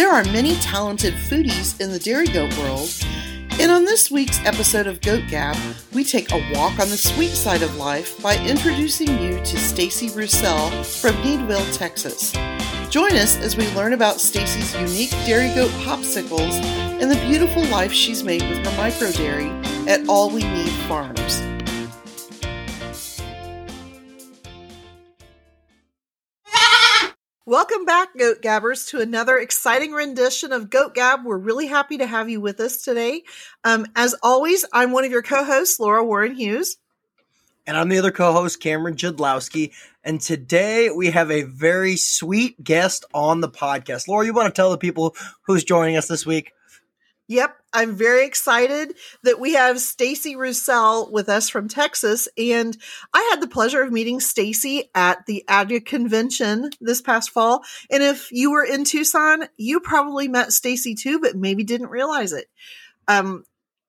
There are many talented foodies in the dairy goat world, and on this week's episode of Goat Gab, we take a walk on the sweet side of life by introducing you to Stacy Roussel from Needville, Texas. Join us as we learn about Stacy's unique dairy goat popsicles and the beautiful life she's made with her micro dairy at All We Need Farms. Welcome back, Goat Gabbers, to another exciting rendition of Goat Gab. We're really happy to have you with us today. Um, as always, I'm one of your co-hosts, Laura Warren Hughes. And I'm the other co-host, Cameron Judlowski. And today we have a very sweet guest on the podcast. Laura, you want to tell the people who's joining us this week? Yep, I'm very excited that we have Stacy Roussel with us from Texas, and I had the pleasure of meeting Stacy at the ADGA convention this past fall. And if you were in Tucson, you probably met Stacy too, but maybe didn't realize it. Um,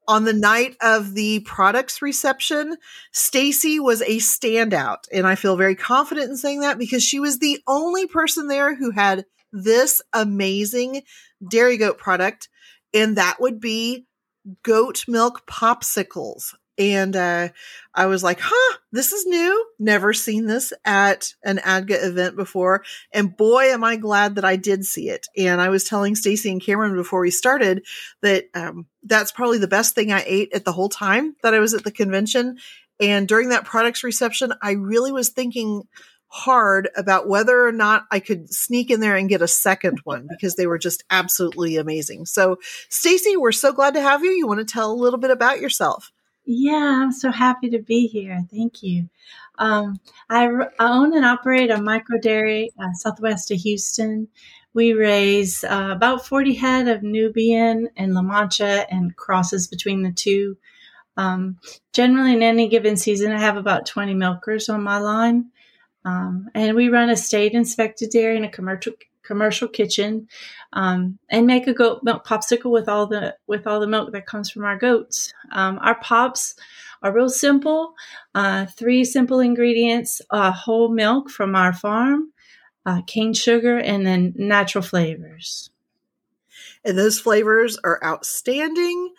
on the night of the products reception, Stacy was a standout, and I feel very confident in saying that because she was the only person there who had this amazing dairy goat product and that would be goat milk popsicles. And uh, I was like, huh, this is new. Never seen this at an ADGA event before. And boy, am I glad that I did see it. And I was telling Stacy and Cameron before we started that um, that's probably the best thing I ate at the whole time that I was at the convention. And during that products reception, I really was thinking hard about whether or not I could sneak in there and get a second one because they were just absolutely amazing. So, Stacy, we're so glad to have you. You want to tell a little bit about yourself? Yeah, I'm so happy to be here. Thank you. Um, I, own and operate a micro dairy uh, southwest of Houston. We raise uh, about 40 head of Nubian and La Mancha and crosses between the two. Um, generally, in any given season, I have about 20 milkers on my line. Um, and we run a state inspected dairy and a commercial commercial kitchen, um, and make a goat milk popsicle with all the with all the milk that comes from our goats. Um, our pops are real simple. Uh, three simple ingredients: uh, whole milk from our farm, uh, cane sugar, and then natural flavors. And those flavors are outstanding.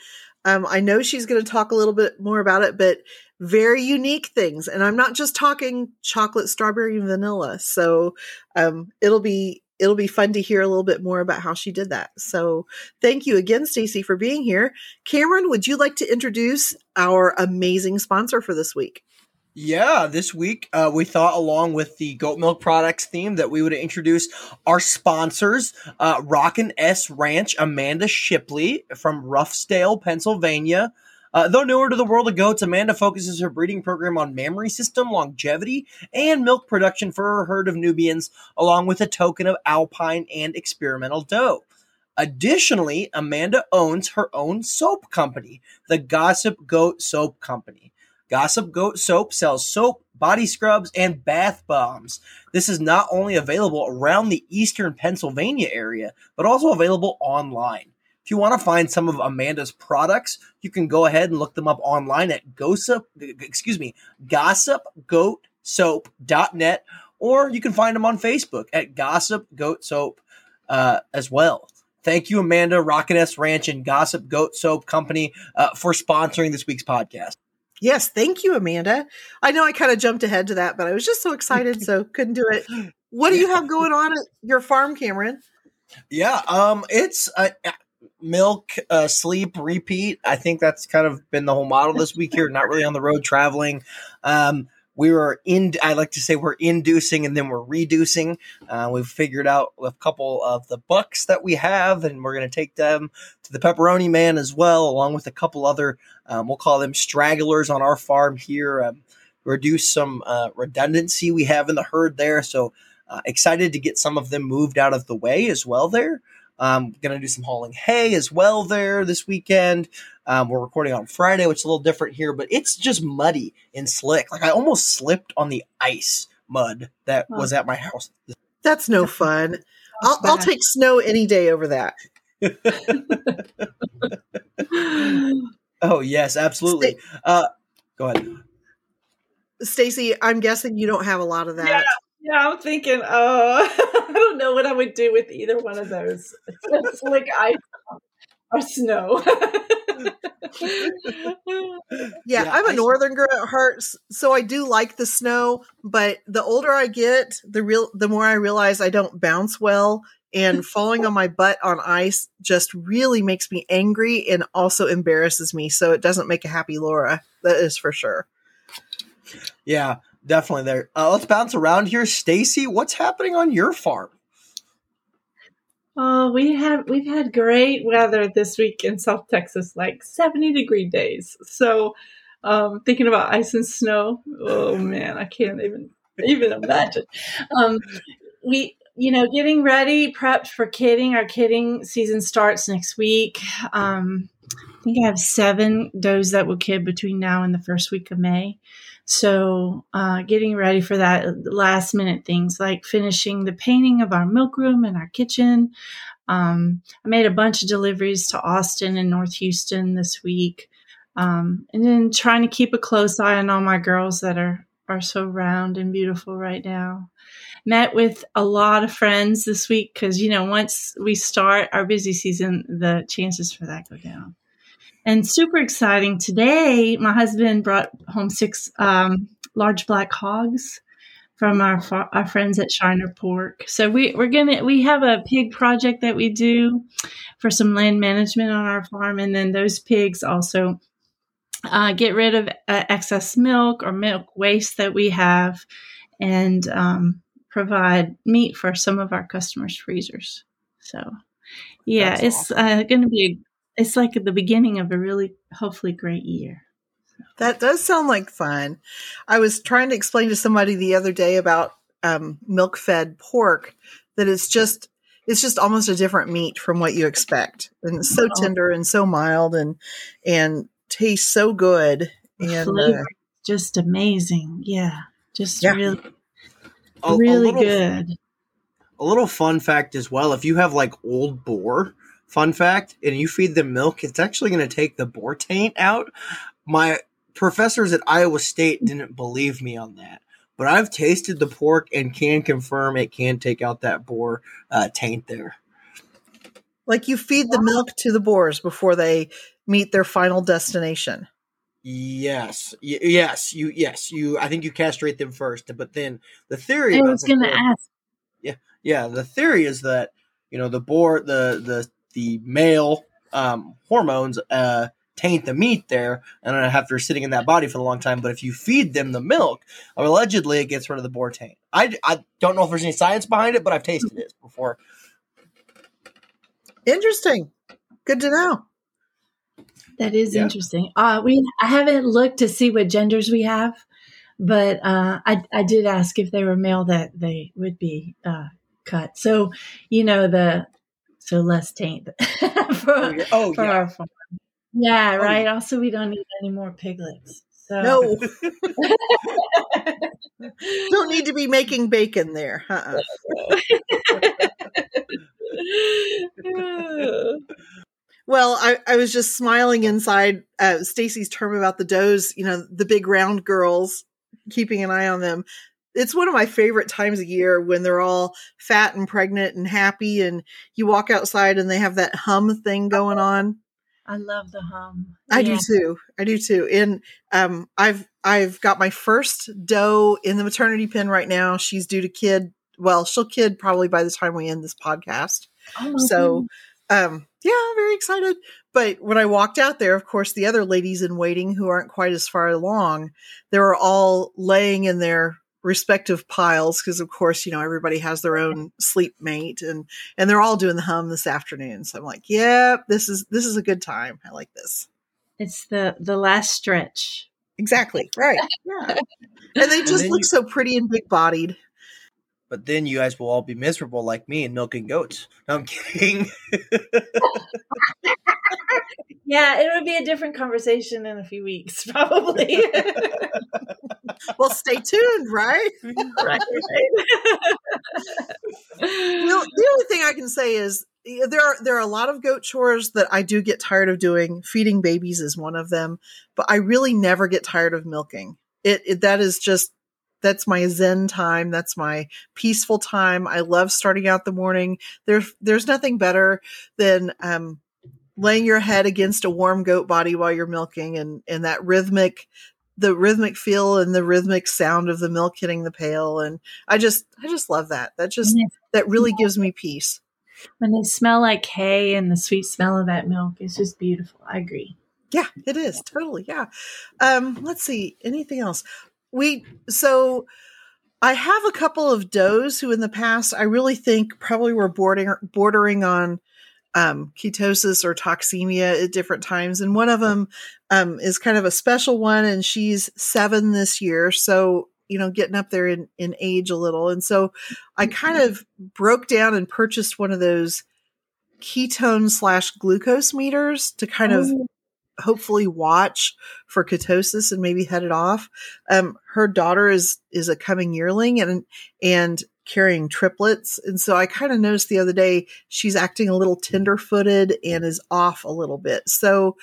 Um, I know she's going to talk a little bit more about it, but very unique things. And I'm not just talking chocolate, strawberry, and vanilla. So um, it'll be it'll be fun to hear a little bit more about how she did that. So thank you again, Stacy, for being here. Cameron, would you like to introduce our amazing sponsor for this week? Yeah, this week uh, we thought, along with the goat milk products theme, that we would introduce our sponsors: uh, Rockin' S Ranch, Amanda Shipley from Ruffsdale, Pennsylvania. Uh, though newer to the world of goats, Amanda focuses her breeding program on mammary system, longevity, and milk production for her herd of Nubians, along with a token of alpine and experimental doe. Additionally, Amanda owns her own soap company, the Gossip Goat Soap Company. Gossip Goat Soap sells soap, body scrubs, and bath bombs. This is not only available around the eastern Pennsylvania area, but also available online. If you want to find some of Amanda's products, you can go ahead and look them up online at gossip, excuse me, gossipgoatsoap.net, or you can find them on Facebook at Gossip Goat Soap uh, as well. Thank you, Amanda, Rockin' S Ranch, and Gossip Goat Soap Company uh, for sponsoring this week's podcast. Yes, thank you, Amanda. I know I kind of jumped ahead to that, but I was just so excited, so couldn't do it. What do you have going on at your farm, Cameron? Yeah, um, it's uh, milk, uh, sleep, repeat. I think that's kind of been the whole model this week here. Not really on the road traveling. Um, we were in, I like to say we're inducing and then we're reducing. Uh, we've figured out a couple of the bucks that we have, and we're going to take them to the pepperoni man as well, along with a couple other, um, we'll call them stragglers on our farm here. Um, reduce some uh, redundancy we have in the herd there. So uh, excited to get some of them moved out of the way as well there. I'm going to do some hauling hay as well there this weekend. Um, we're recording on Friday, which is a little different here, but it's just muddy and slick. Like I almost slipped on the ice mud that oh. was at my house. That's no fun. I'll, I'll take snow any day over that. oh yes, absolutely. Uh, go ahead, Stacy. I'm guessing you don't have a lot of that. Yeah. Yeah, I'm thinking, oh, I don't know what I would do with either one of those. It's like ice or snow. yeah, Yeah, I'm a I- northern girl at heart, so I do like the snow. But the older I get, the real the more I realize I don't bounce well, and falling on my butt on ice just really makes me angry and also embarrasses me. So it doesn't make a happy Laura. That is for sure. Yeah, definitely there. Uh, let's bounce around here. Stacy, what's happening on your farm? Oh, we had we've had great weather this week in South Texas, like 70 degree days. So um thinking about ice and snow, oh man, I can't even even imagine. Um we you know, getting ready, prepped for kidding. Our kidding season starts next week. Um I think I have seven does that will kid between now and the first week of May. So, uh, getting ready for that last minute things like finishing the painting of our milk room and our kitchen. Um, I made a bunch of deliveries to Austin and North Houston this week. Um, and then trying to keep a close eye on all my girls that are, are so round and beautiful right now. Met with a lot of friends this week because, you know, once we start our busy season, the chances for that go down and super exciting. Today my husband brought home six um, large black hogs from our our friends at shiner pork. So we, we're gonna we have a pig project that we do for some land management on our farm. And then those pigs also uh, get rid of uh, excess milk or milk waste that we have and um, provide meat for some of our customers freezers. So yeah That's it's awesome. uh, going to be a it's like at the beginning of a really hopefully great year. That does sound like fun. I was trying to explain to somebody the other day about um, milk fed pork that it's just it's just almost a different meat from what you expect, and it's so Oh. tender and so mild and and tastes so good. And uh, flavor is just amazing. Yeah. Just Yeah. really A- a really little- good. A little fun fact as well: if you have like old boar, fun fact, and you feed them milk, it's actually going to take the boar taint out. My professors at Iowa State didn't believe me on that, but I've tasted the pork and can confirm it can take out that boar uh, taint there. like you feed the milk to the boars before they meet their final destination. Yes, y- yes, you, yes, you. I think you castrate them first, but then the theory. I was going to pork- ask. yeah the theory is that you know the boar the the the male um hormones uh taint the meat there and after sitting in that body for a long time but if you feed them the milk allegedly it gets rid of the boar taint i, I don't know if there's any science behind it but i've tasted it before Interesting. Good to know. That is Yeah. interesting. Uh, we I haven't looked to see what genders we have, but uh, I I did ask if they were male that they would be uh, cut. So you know the so less taint for, oh yeah, oh, for yeah. our farm. Yeah, Oh, right. Also, we don't need any more piglets. So No, don't need to be making bacon there. Uh-uh. Well, I, I was just smiling inside uh, Stacy's term about the does, you know, the big round girls, keeping an eye on them. It's one of my favorite times of year when they're all fat and pregnant and happy, and you walk outside and they have that hum thing going on. I love the hum. I Yeah. do too. I do too. And um, I've I've got my first doe in the maternity pen right now. She's due to kid. Well, she'll kid probably by the time we end this podcast. Oh, So, um, yeah, very excited. But when I walked out there, of course, the other ladies in waiting who aren't quite as far along, they were all laying in their respective piles because, of course, you know everybody has their own sleep mate, and and they're all doing the hum this afternoon. So I'm like, yeah, this is this is a good time. I like this. it's the the last stretch. Exactly right. Yeah, and they just then look you- so pretty and big bodied. But then you guys will all be miserable like me and milking goats no i'm kidding Yeah, it would be a different conversation in a few weeks, probably. Well, stay tuned, right? right, the, the only thing I can say is there are there are a lot of goat chores that I do get tired of doing. Feeding babies is one of them, but I really never get tired of milking. It, it that is just that's my zen time. That's my peaceful time. I love starting out the morning. There's there's nothing better than um, laying your head against a warm goat body while you're milking and and that rhythmic the rhythmic feel and the rhythmic sound of the milk hitting the pail. And i just i just love that. That just that really gives me peace. when they smell like hay and the sweet smell of that milk is just beautiful. I agree. Yeah it is. Totally. Yeah. Um let's see. Anything else we so i have a couple of does who in the past i really think probably were bordering bordering on um, ketosis or toxemia at different times. And one of them um, is kind of a special one, and she's seven this year. So, you know, getting up there in, in age a little. And so I kind of broke down and purchased one of those ketone slash glucose meters to kind of oh. Hopefully watch for ketosis and maybe head it off. Um, her daughter is is a coming yearling and and carrying triplets. And so I kind of noticed the other day she's acting a little tenderfooted and is off a little bit. So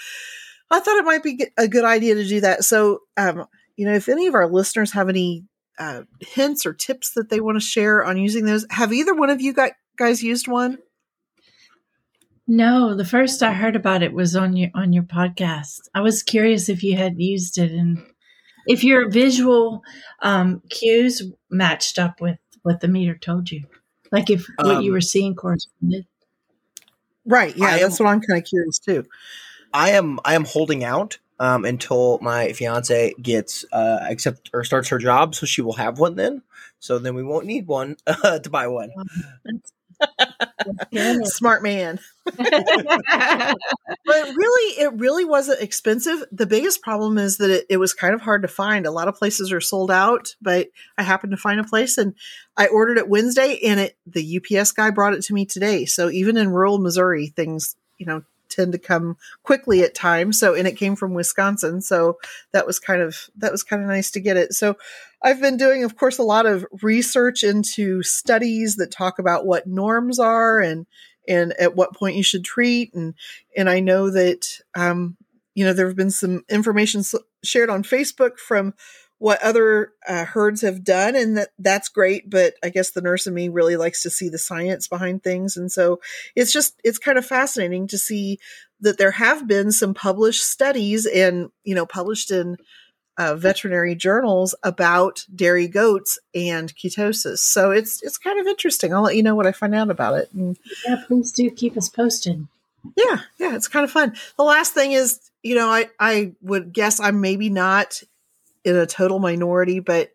I thought it might be a good idea to do that. So, um, you know, if any of our listeners have any uh, hints or tips that they want to share on using those, have either one of you got, guys used one? No, the first I heard about it was on your on your podcast. I was curious if you had used it and if your visual um, cues matched up with what the meter told you, like if what um, you were seeing corresponded. Right. Yeah, I that's am, what I'm kind of curious too. I am I am holding out um, until my fiance gets uh, accept or starts her job, so she will have one then. So then we won't need one uh, to buy one. Smart man. but really, it really wasn't expensive. The biggest problem is that it, it, was kind of hard to find. A lot of places are sold out, but I happened to find a place and I ordered it Wednesday and it the UPS guy brought it to me today. So even in rural Missouri, things, you know, tend to come quickly at times. So, and it came from Wisconsin. So that was kind of, that was kind of nice to get it. So I've been doing, of course, a lot of research into studies that talk about what norms are and, and at what point you should treat. And, and I know that, um, you know, there have been some information shared on Facebook from what other uh, herds have done and that that's great but i guess the nurse in me really likes to see the science behind things and so it's just it's kind of fascinating to see that there have been some published studies and you know published in uh, veterinary journals about dairy goats and ketosis. So it's it's kind of interesting. I'll let you know what i find out about it and, yeah please do keep us posted. Yeah yeah it's kind of fun. The last thing is you know i i would guess i'm maybe not in a total minority, but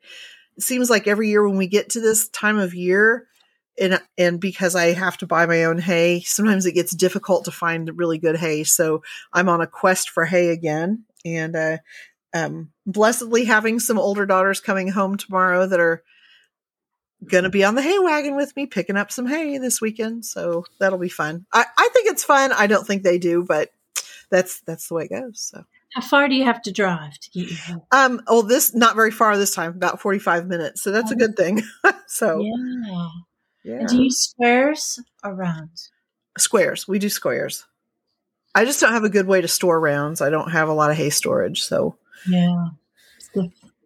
it seems like every year when we get to this time of year, and and because I have to buy my own hay, sometimes it gets difficult to find really good hay. So I'm on a quest for hay again, and uh, um, blessedly having some older daughters coming home tomorrow that are to be on the hay wagon with me picking up some hay this weekend. So that'll be fun. I, I think it's fun. I don't think they do, but that's that's the way it goes. So how far do you have to drive to get your home? Um, well, this not very far this time, about forty-five minutes. So that's oh. a good thing. so yeah, yeah. do you squares or rounds? Squares. We do squares. I just don't have a good way to store rounds. I don't have a lot of hay storage, so yeah,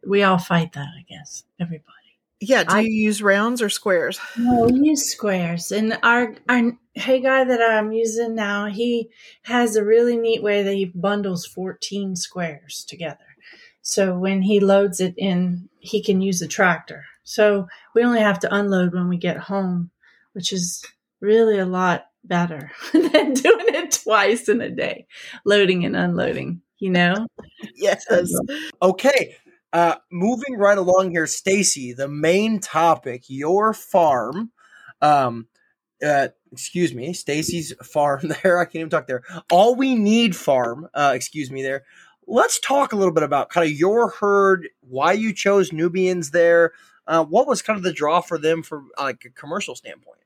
we all fight that. I guess everybody. Yeah. Do I, you use rounds or squares? No, we use squares. And our our hay guy that I'm using now, he has a really neat way that he bundles 14 squares together. So when he loads it in, he can use the tractor. So we only have to unload when we get home, which is really a lot better than doing it twice in a day, loading and unloading, you know? yes. Okay. Uh, moving right along here, Stacy, the main topic, your farm. Um, uh, excuse me, Stacy's farm there. I can't even talk there. All we need farm. Uh, excuse me there. Let's talk a little bit about kind of your herd, why you chose Nubians there. Uh, what was kind of the draw for them from like a commercial standpoint?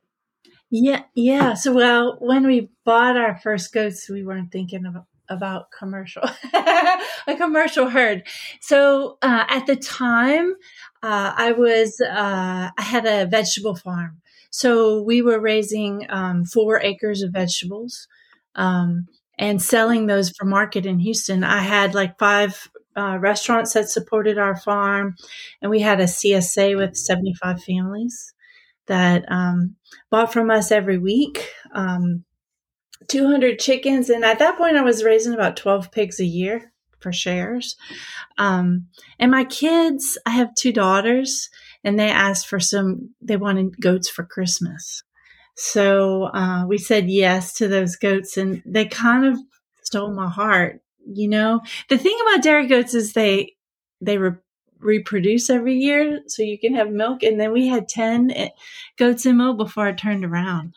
Yeah, yeah. So, well, when we bought our first goats, we weren't thinking about about commercial, a commercial herd. So uh, at the time, uh, I was uh, I had a vegetable farm. So we were raising um, four acres of vegetables um, and selling those for market in Houston. I had like five uh, restaurants that supported our farm, and we had a CSA with 75 families that um, bought from us every week. Um, 200 chickens, and at that point, I was raising about 12 pigs a year for shares. Um, and my kids, I have two daughters, and they asked for some, they wanted goats for Christmas. So uh, we said yes to those goats, and they kind of stole my heart. You know, the thing about dairy goats is they they re- reproduce every year, so you can have milk. And then we had ten eh, goats in milk before I turned around.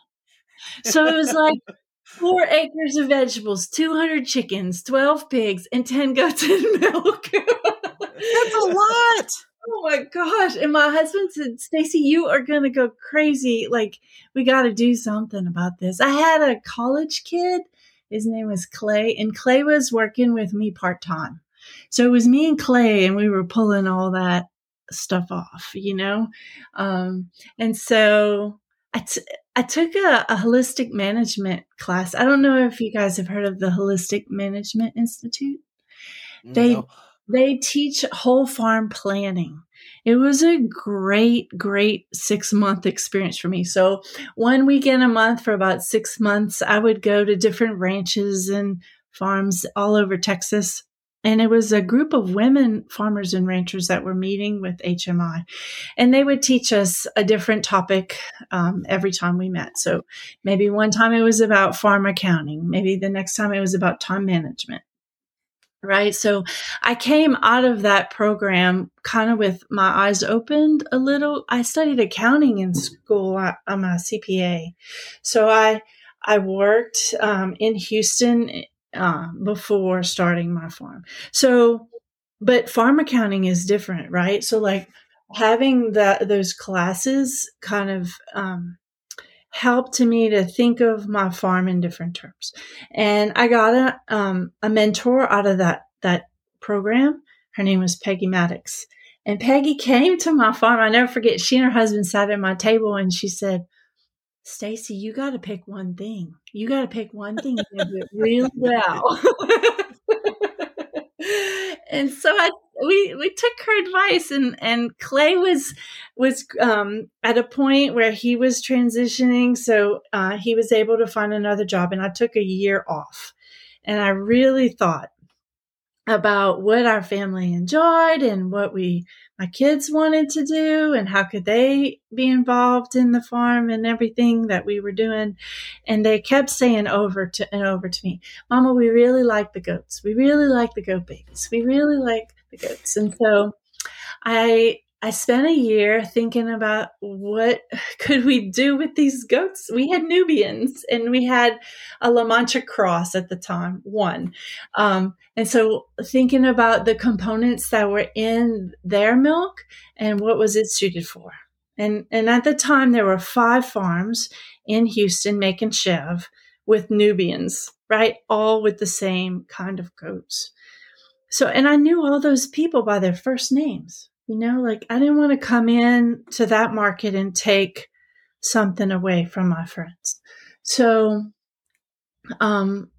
So it was like four acres of vegetables, two hundred chickens, twelve pigs, and ten goats in milk. That's a lot. Oh my gosh. And my husband said, Stacy, you are going to go crazy. Like, we got to do something about this. I had a college kid. His name was Clay, and Clay was working with me part time. So it was me and Clay, and we were pulling all that stuff off, you know? Um, and so I, t- I took a, a holistic management class. I don't know if you guys have heard of the Holistic Management Institute. They No. they teach whole farm planning. It was a great, great six month experience for me. So, one weekend a month for about six months, I would go to different ranches and farms all over Texas. And it was a group of women farmers and ranchers that were meeting with HMI. And they would teach us a different topic um, every time we met. So, maybe one time it was about farm accounting, maybe the next time it was about time management right? So I came out of that program kind of with my eyes opened a little. I studied accounting in school. I'm a CPA, so I I worked um, in Houston uh, before starting my farm. So, but farm accounting is different, right? So like having that those classes kind of um, helped me to think of my farm in different terms. And I got a um, a mentor out of that that program. Her name was Peggy Maddox. And Peggy came to my farm. I never forget. She and her husband sat at my table and she said, Stacy, you got to pick one thing. You got to pick one thing and do it real well. and so I we we took her advice and and Clay was was um, at a point where he was transitioning, so uh, he was able to find another job, and I took a year off, and I really thought about what our family enjoyed and what we my kids wanted to do and how could they be involved in the farm and everything that we were doing. And they kept saying over to and over to me mama we really like the goats. We really like the goat babies. We really like the goats. And so i i spent a year thinking about what could we do with these goats we had nubians and we had a la mancha cross at the time one um, and so thinking about the components that were in their milk and what was it suited for. And and at the time there were five farms in Houston making chèvre with Nubians, right? All with the same kind of goats. So and I knew all those people by their first names. You know, like I didn't want to come in to that market and take something away from my friends. So um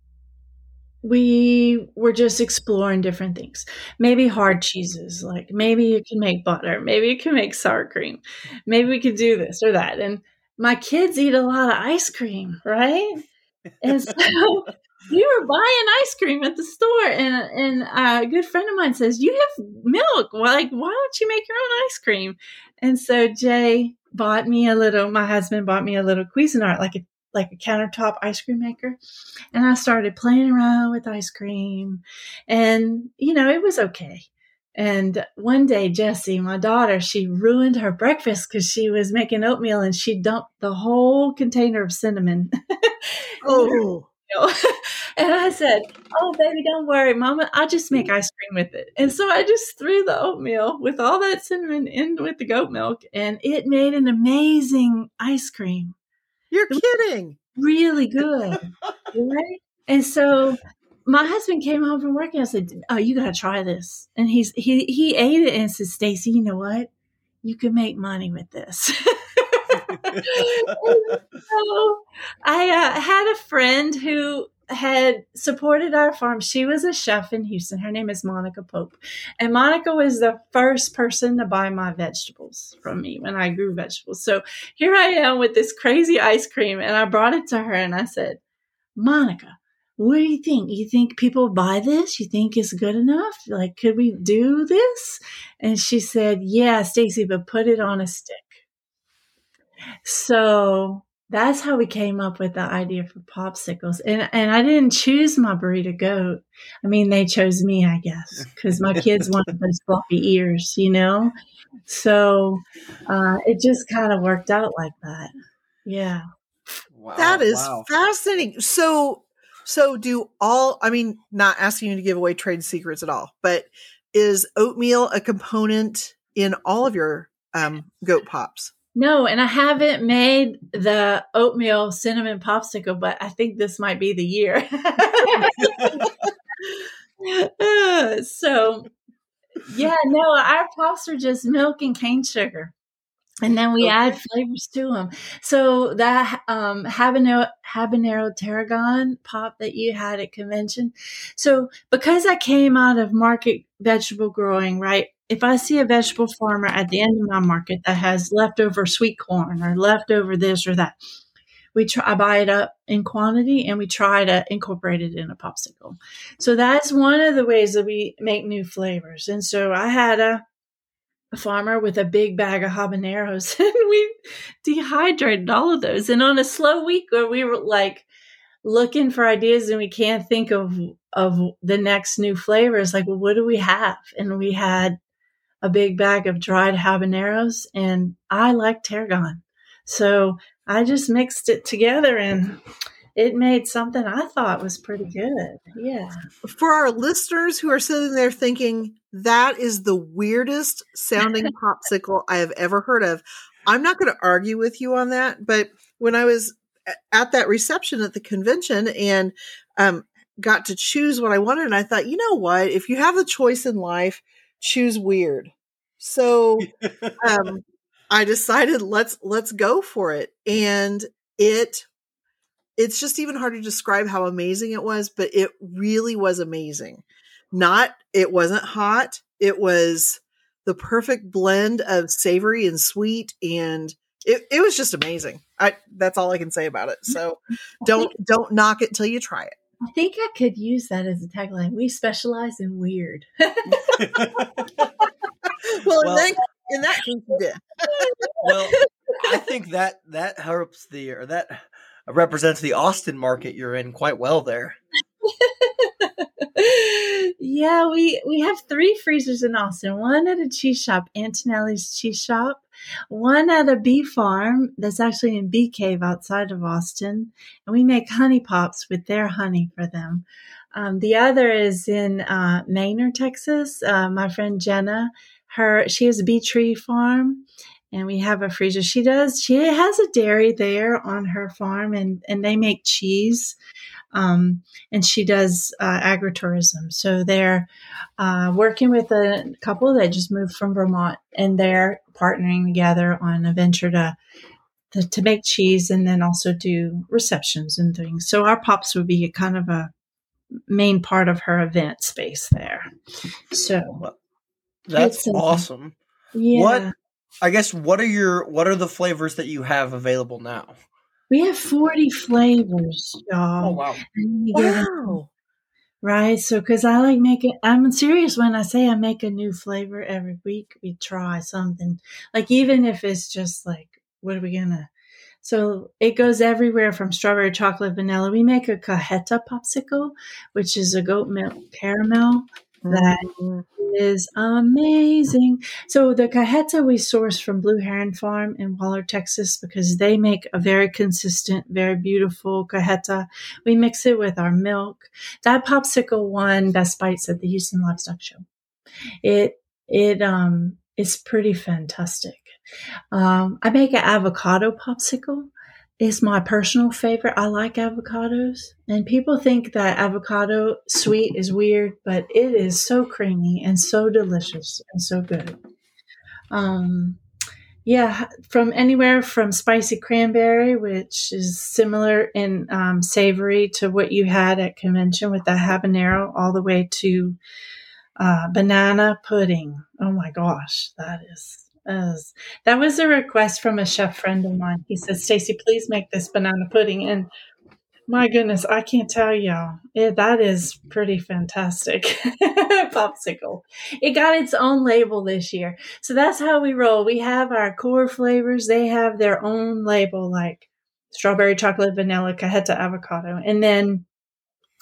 we were just exploring different things. Maybe hard cheeses, like maybe you can make butter, maybe you can make sour cream, maybe we could do this or that. And my kids eat a lot of ice cream, right? And so we were buying ice cream at the store, and and a good friend of mine says, "You have milk. Like, why don't you make your own ice cream?" And so Jay bought me a little. My husband bought me a little Cuisinart, like a like a countertop ice cream maker. And I started playing around with ice cream. And, you know, it was okay. And one day, Jessie, my daughter, she ruined her breakfast because she was making oatmeal and she dumped the whole container of cinnamon. Oh, and I said, Oh, baby, don't worry, Mama. I'll just make ice cream with it. And so I just threw the oatmeal with all that cinnamon in with the goat milk, and it made an amazing ice cream you're kidding. really good. right? And so my husband came home from work and I said, Oh, you gotta try this. And he's he he ate it and said, Stacy, you know what? You can make money with this. so I uh, had a friend who had supported our farm. She was a chef in Houston. Her name is Monica Pope. And Monica was the first person to buy my vegetables from me when I grew vegetables. So here I am with this crazy ice cream. And I brought it to her and I said, Monica, what do you think? You think people buy this? You think it's good enough? Like, could we do this? And she said, Yeah, Stacy, but put it on a stick. So that's how we came up with the idea for popsicles. And and I didn't choose my burrito goat. I mean, they chose me, I guess, because my kids wanted those floppy ears, you know. So uh, it just kind of worked out like that. Yeah. Wow, that is wow. fascinating. So so do all I mean, not asking you to give away trade secrets at all, but is oatmeal a component in all of your um, goat pops? No, and I haven't made the oatmeal cinnamon popsicle, but I think this might be the year. uh, so, yeah, no, our pops are just milk and cane sugar. And then we okay. add flavors to them. So that um, habanero, habanero tarragon pop that you had at convention. So because I came out of market vegetable growing, right? If I see a vegetable farmer at the end of my market that has leftover sweet corn or leftover this or that, we try I buy it up in quantity and we try to incorporate it in a popsicle. So that's one of the ways that we make new flavors. And so I had a, a farmer with a big bag of habaneros and we dehydrated all of those. And on a slow week where we were like looking for ideas and we can't think of of the next new flavors, like well, what do we have? And we had a big bag of dried habaneros, and I like tarragon. So I just mixed it together and it made something I thought was pretty good. Yeah. For our listeners who are sitting there thinking, that is the weirdest sounding popsicle I have ever heard of, I'm not going to argue with you on that. But when I was at that reception at the convention and um, got to choose what I wanted, and I thought, you know what? If you have the choice in life, choose weird. So um, I decided let's let's go for it, and it it's just even hard to describe how amazing it was, but it really was amazing. Not it wasn't hot. It was the perfect blend of savory and sweet and it, it was just amazing. I that's all I can say about it. So don't don't knock it till you try it. I think I could use that as a tagline. We specialize in weird. well, well, in that, in that case, you did. well, I think that that helps the or that represents the Austin market you're in quite well there. yeah, we we have three freezers in Austin. One at a cheese shop, Antonelli's Cheese Shop. One at a bee farm that's actually in Bee Cave outside of Austin, and we make honey pops with their honey for them. Um, the other is in uh, Manor, Texas. Uh, my friend Jenna her she has a bee tree farm and we have a freezer she does she has a dairy there on her farm and and they make cheese um, and she does uh, agritourism so they're uh, working with a couple that just moved from vermont and they're partnering together on a venture to to, to make cheese and then also do receptions and things so our pops would be kind of a main part of her event space there so that's awesome. Yeah. What I guess what are your what are the flavors that you have available now? We have 40 flavors, y'all. Oh wow. Wow. Right. So cuz I like making I'm serious when I say I make a new flavor every week. We try something. Like even if it's just like what are we going to so it goes everywhere from strawberry, chocolate, vanilla. We make a cajeta popsicle, which is a goat milk caramel that mm-hmm. is amazing. So the cajeta we source from Blue Heron Farm in Waller, Texas, because they make a very consistent, very beautiful cajeta. We mix it with our milk. That popsicle won Best Bites at the Houston Livestock Show. It it um is pretty fantastic. Um, I make an avocado popsicle is my personal favorite. I like avocados, and people think that avocado sweet is weird, but it is so creamy and so delicious and so good. Um, Yeah, from anywhere from spicy cranberry, which is similar in um, savory to what you had at convention with the habanero, all the way to uh, banana pudding. Oh my gosh, that is, that was a request from a chef friend of mine. He said, "Stacy, please make this banana pudding." And my goodness, I can't tell y'all. It, that is pretty fantastic. Popsicle. It got its own label this year. So that's how we roll. We have our core flavors. They have their own label, like strawberry, chocolate, vanilla, cajeta, avocado. And then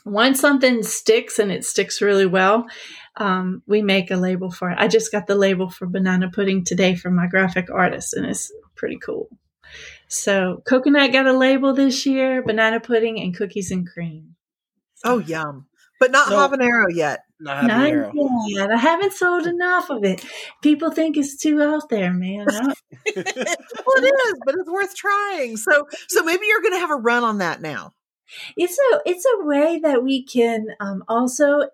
once something sticks and it sticks really well, um, we make a label for it. I just got the label for banana pudding today from my graphic artist, and it's pretty cool. So coconut got a label this year, banana pudding and cookies and cream. Oh, yum. But not so, habanero yet. Not habanero. Not yet. I haven't sold enough of it. People think it's too out there, man. well, it is, but it's worth trying. So, so maybe you're going to have a run on that now. It's a it's a way that we can um, also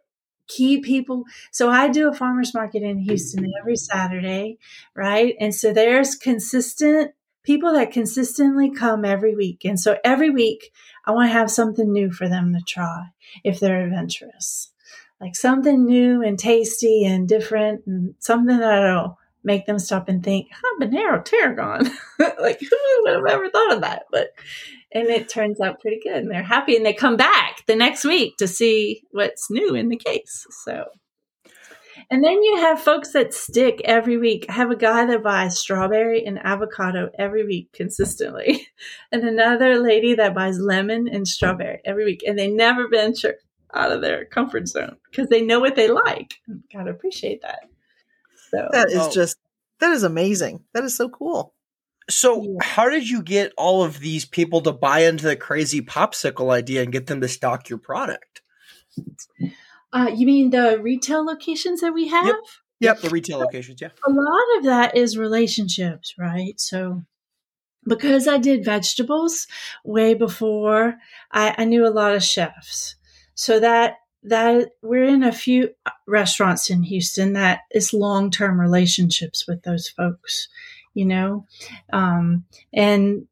keep people. So I do a farmers market in Houston every Saturday, right? And so there's consistent people that consistently come every week. And so every week, I want to have something new for them to try if they're adventurous. Like something new and tasty and different and something that'll make them stop and think, habanero tarragon. like, who would have ever thought of that? But, and it turns out pretty good and they're happy and they come back the next week to see what's new in the case. So and then you have folks that stick every week. I have a guy that buys strawberry and avocado every week consistently, and another lady that buys lemon and strawberry every week, and they never venture out of their comfort zone because they know what they like. Gotta appreciate that. So that is oh. just that is amazing. That is so cool. So, yeah. how did you get all of these people to buy into the crazy popsicle idea and get them to stock your product? Uh, you mean the retail locations that we have? Yep. Yep, the retail locations, yeah. A lot of that is relationships, right? So because I did vegetables way before, I, I knew a lot of chefs. So that that we're in a few restaurants in Houston that is long term relationships with those folks, you know, um, and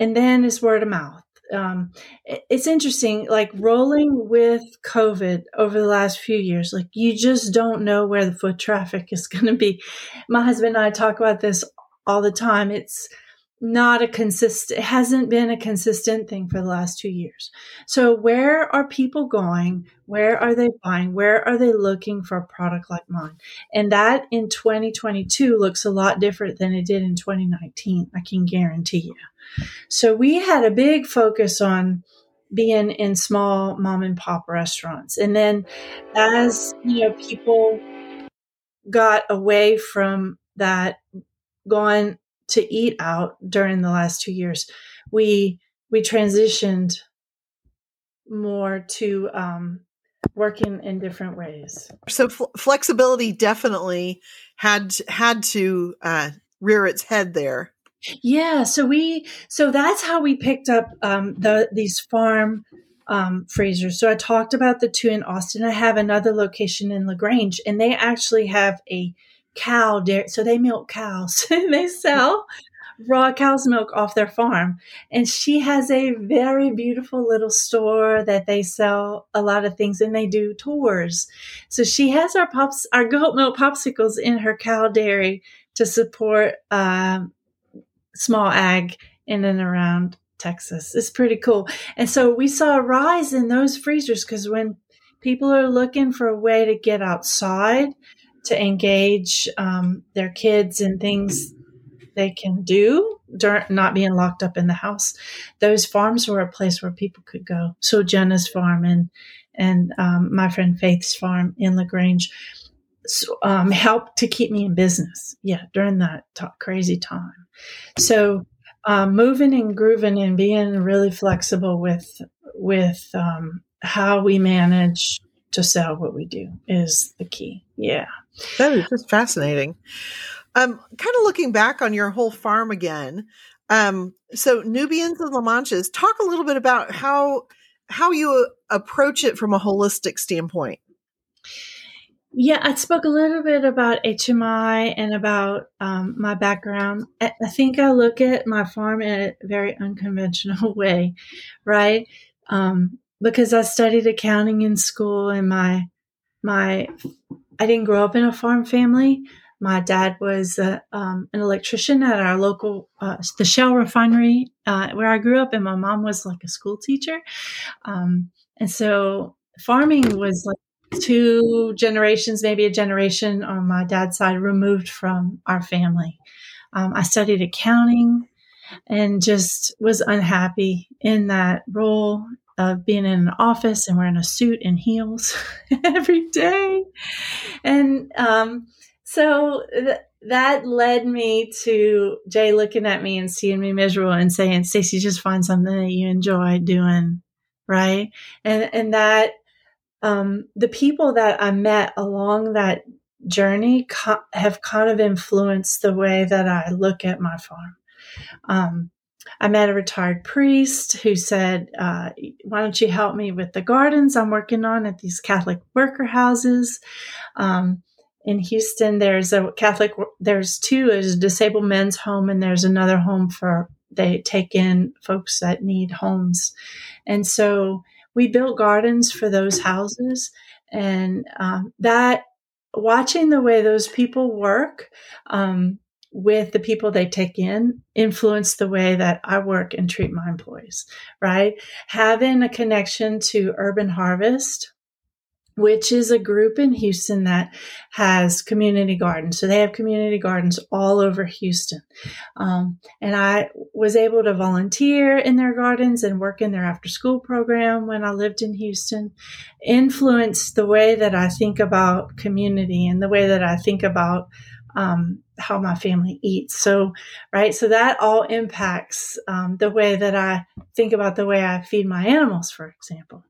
and then it's word of mouth um, it's interesting, like rolling with COVID over the last few years, like you just don't know where the foot traffic is going to be. My husband and I talk about this all the time. It's not a consistent, hasn't been a consistent thing for the last two years. So where are people going? Where are they buying? Where are they looking for a product like mine? And that in 2022 looks a lot different than it did in 2019. I can guarantee you. So we had a big focus on being in small mom and pop restaurants. And then as, you know, people got away from that going to eat out during the last 2 years, we we transitioned more to um, working in different ways. So fl- flexibility definitely had had to uh, rear its head there. Yeah, so we so that's how we picked up um, the these farm um, freezers. So I talked about the two in Austin. I have another location in Lagrange, and they actually have a cow dairy. So they milk cows. And they sell raw cow's milk off their farm. And she has a very beautiful little store that they sell a lot of things and they do tours. So she has our pops, our goat milk popsicles in her cow dairy to support um, small ag in and around Texas. It's pretty cool. And so we saw a rise in those freezers because when people are looking for a way to get outside to engage um, their kids in things they can do during not being locked up in the house, those farms were a place where people could go. So Jenna's farm and and um, my friend Faith's farm in Lagrange um, helped to keep me in business. Yeah, during that t- crazy time. So um, moving and grooving and being really flexible with with um, how we manage to sell what we do is the key. Yeah, that is just fascinating. Um, kind of looking back on your whole farm again. Um, so Nubians and La Manchas, talk a little bit about how how you approach it from a holistic standpoint. Yeah, I spoke a little bit about HMI and about um, my background. I, I think I look at my farm in a very unconventional way, right? Um, because I studied accounting in school, and my my I didn't grow up in a farm family. My dad was uh, um, an electrician at our local uh, the Shell refinery uh, where I grew up, and my mom was like a school teacher, um, and so farming was like two generations, maybe a generation on my dad's side removed from our family. Um, I studied accounting and just was unhappy in that role of being in an office and wearing a suit and heels every day. And um, so th- that led me to Jay looking at me and seeing me miserable and saying, Stacey, just find something that you enjoy doing. Right. And, and that um, the people that I met along that journey co- have kind of influenced the way that I look at my farm. Um, I met a retired priest who said, uh, Why don't you help me with the gardens I'm working on at these Catholic worker houses? Um, in Houston, there's a Catholic, there's two, there's a disabled men's home, and there's another home for they take in folks that need homes. And so we built gardens for those houses and um, that watching the way those people work um, with the people they take in influence the way that I work and treat my employees, right? Having a connection to Urban Harvest which is a group in Houston that has community gardens. So they have community gardens all over Houston. Um, and I was able to volunteer in their gardens and work in their after school program when I lived in Houston, influenced the way that I think about community and the way that I think about um, how my family eats. So, right. So that all impacts um, the way that I think about the way I feed my animals, for example.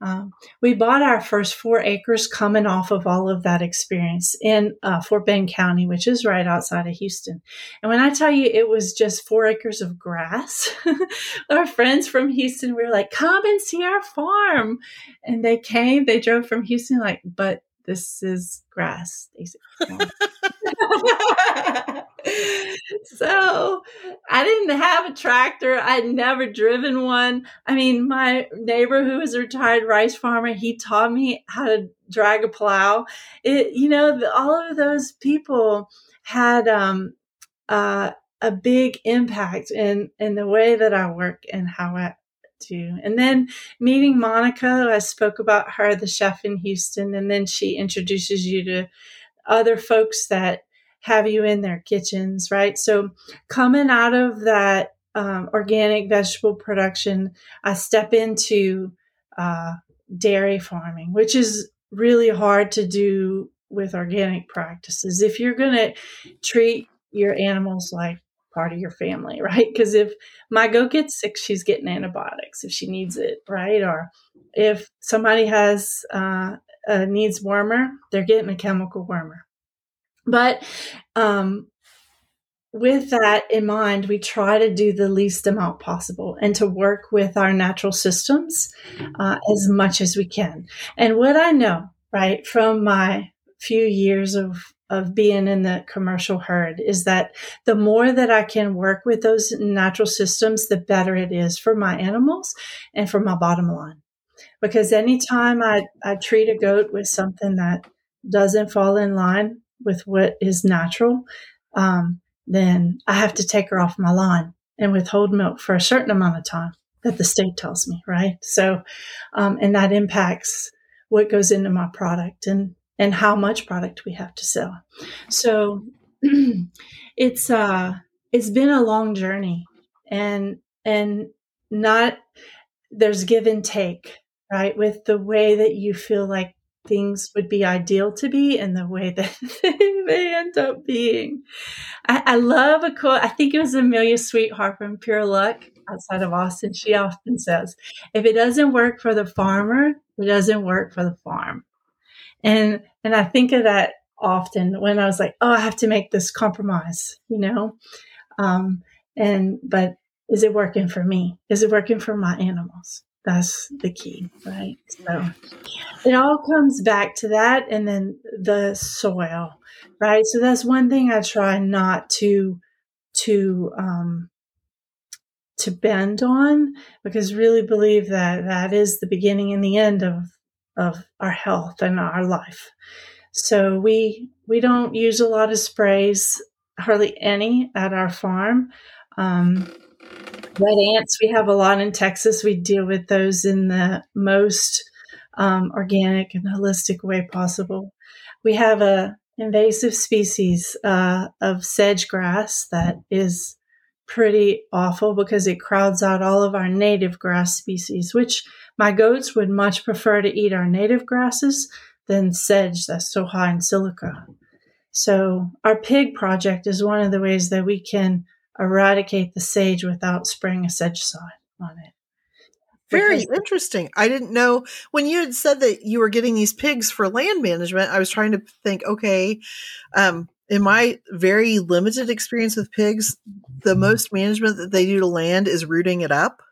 Um, we bought our first four acres coming off of all of that experience in uh, Fort Bend County, which is right outside of Houston. And when I tell you it was just four acres of grass, our friends from Houston were like, come and see our farm. And they came, they drove from Houston, like, but this is grass. so I didn't have a tractor. I'd never driven one. I mean, my neighbor who was a retired rice farmer, he taught me how to drag a plow. It, you know, all of those people had um, uh, a big impact in in the way that I work and how I do. And then meeting Monica, I spoke about her, the chef in Houston, and then she introduces you to other folks that have you in their kitchens, right? So coming out of that um, organic vegetable production, I step into uh, dairy farming, which is really hard to do with organic practices. If you're going to treat your animals like part of your family, right? Because if my goat gets sick, she's getting antibiotics if she needs it, right? Or if somebody has uh, needs wormer, they're getting a chemical wormer. But um, with that in mind, we try to do the least amount possible and to work with our natural systems uh, as much as we can. And what I know, right, from my few years of of being in the commercial herd is that the more that I can work with those natural systems, the better it is for my animals and for my bottom line. Because anytime I, I treat a goat with something that doesn't fall in line with what is natural, um, then I have to take her off my line and withhold milk for a certain amount of time that the state tells me, right? So, um, and that impacts what goes into my product and and how much product we have to sell. So, it's uh, it's been a long journey, and and not there's give and take, right? With the way that you feel like things would be ideal to be and the way that they may end up being. I, I, love a quote. I think it was Amelia Sweethardt from Pure Luck outside of Austin. She often says, if it doesn't work for the farmer, it doesn't work for the farm. And, and I think of that often when I was like, oh, I have to make this compromise, you know? Um, and, but is it working for me? Is it working for my animals? That's the key, right? So it all comes back to that and then the soil, right? So that's one thing I try not to to um to bend on because really believe that that is the beginning and the end of of our health and our life. So we we don't use a lot of sprays, hardly any at our farm. Um, red ants, we have a lot in Texas. We deal with those in the most um, organic and holistic way possible. We have a invasive species uh, of sedge grass that is pretty awful because it crowds out all of our native grass species, which my goats would much prefer to eat our native grasses than sedge that's so high in silica. So, our pig project is one of the ways that we can eradicate the sage without spraying a sedgicide on it. Very because interesting. I didn't know when you had said that you were getting these pigs for land management. I was trying to think, okay, um, in my very limited experience with pigs, the most management that they do to land is rooting it up.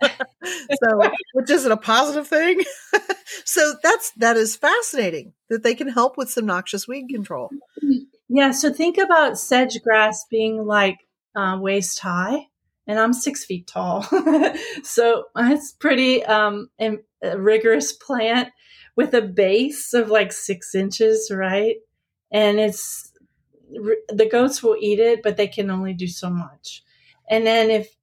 so, which isn't a positive thing. so that's that is fascinating that they can help with some noxious weed control. Yeah. So think about sedge grass being like uh, waist high, and I'm six feet tall, so it's pretty um, rigorous plant with a base of like six inches, right? And it's the goats will eat it, but they can only do so much. And then if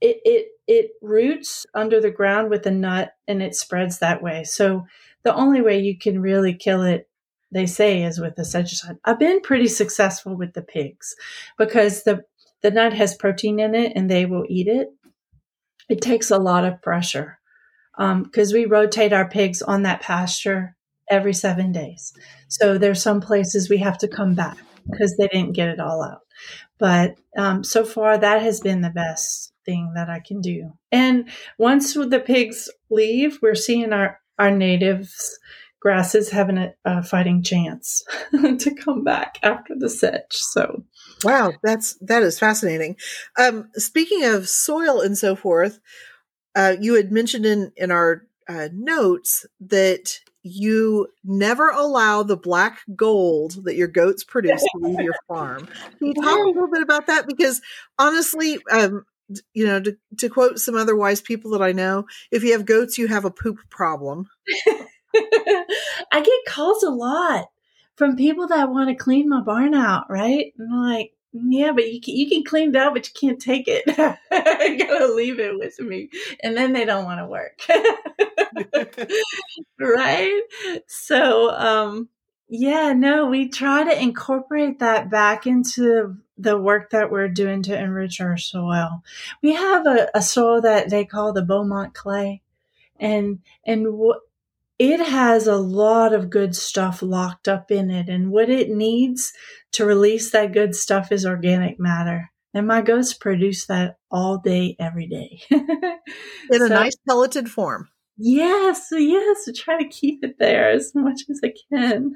it, it it roots under the ground with a nut and it spreads that way. So the only way you can really kill it, they say, is with a sedgicide. I've been pretty successful with the pigs because the the nut has protein in it and they will eat it. It takes a lot of pressure because um, we rotate our pigs on that pasture every seven days. So there's some places we have to come back because they didn't get it all out. But um, so far, that has been the best thing that I can do. And once the pigs leave, we're seeing our, our natives grasses having a, a fighting chance to come back after the sedge. So, wow, that's that is fascinating. Um, speaking of soil and so forth, uh, you had mentioned in in our uh, notes that you never allow the black gold that your goats produce to leave your farm. Can you talk a little bit about that? Because honestly, um, you know, to, to quote some other wise people that I know, if you have goats, you have a poop problem. I get calls a lot from people that want to clean my barn out, right? And I'm like, yeah, but you can, you can clean it out, but you can't take it. you gotta leave it with me. And then they don't want to work. right? So, um, yeah, no, we try to incorporate that back into the work that we're doing to enrich our soil. We have a, a soil that they call the Beaumont clay, and and what it has a lot of good stuff locked up in it, and what it needs to release that good stuff is organic matter. And my goats produce that all day, every day. in so, a nice pelleted form. Yes, yes, to try to keep it there as much as I can.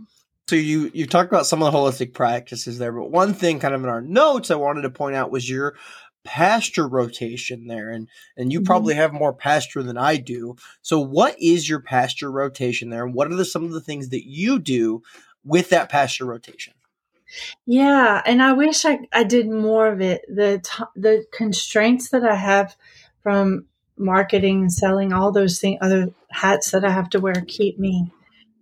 so you you talked about some of the holistic practices there, but one thing kind of in our notes I wanted to point out was your pasture rotation there and and you mm-hmm. probably have more pasture than I do. So what is your pasture rotation there and what are the, some of the things that you do with that pasture rotation? Yeah, and I wish I, I did more of it. The t- the constraints that I have from marketing and selling all those things, other hats that I have to wear keep me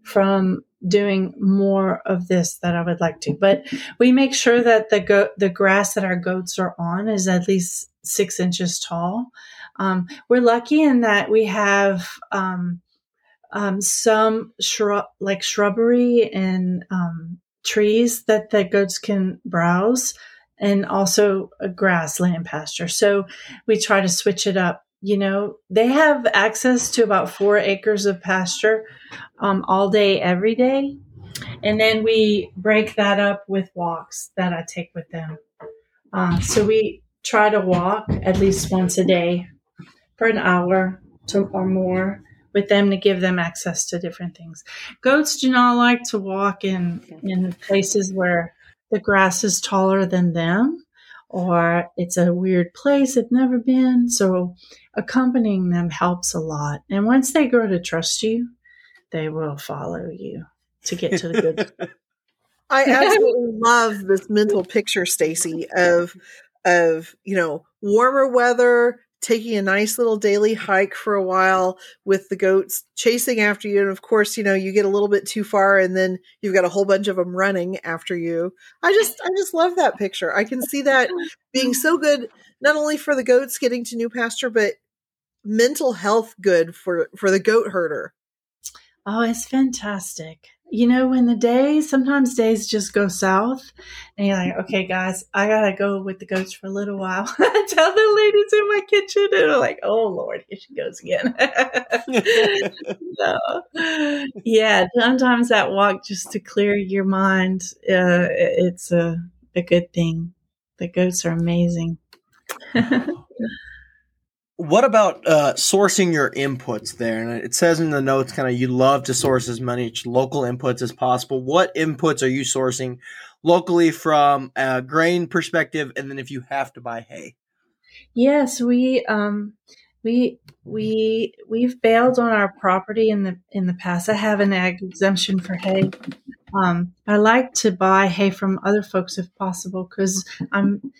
from doing more of this that I would like to. But we make sure that the go- the grass that our goats are on is at least six inches tall. Um, we're lucky in that we have um, um, some shrub like shrubbery and um, trees that the goats can browse, and also a grassland pasture. So we try to switch it up you know, they have access to about four acres of pasture um, all day, every day. And then we break that up with walks that I take with them. Uh, so we try to walk at least once a day for an hour to, or more with them to give them access to different things. Goats do not like to walk in, in places where the grass is taller than them or it's a weird place they've never been. So accompanying them helps a lot. And once they grow to trust you, they will follow you to get to the good. I absolutely love this mental picture, Stacy, of of you know warmer weather, taking a nice little daily hike for a while with the goats chasing after you. And of course, you know, you get a little bit too far and then you've got a whole bunch of them running after you. I just, I just love that picture. I can see that being so good, not only for the goats getting to new pasture, but mental health good for, for the goat herder. Oh, it's fantastic you know, when the day, sometimes days just go south and you're like, okay, guys, I gotta go with the goats for a little while. Tell the ladies in my kitchen and they're like, oh Lord, here she goes again. so, yeah, sometimes that walk just to clear your mind, uh, it's a, a good thing. The goats are amazing. what about uh, sourcing your inputs there? And it says in the notes, kind of, you love to source as many local inputs as possible. What inputs are you sourcing locally from a grain perspective, and then if you have to buy hay? Yes, we um, we we we've baled on our property in the in the past. I have an ag exemption for hay. Um, I like to buy hay from other folks if possible because I'm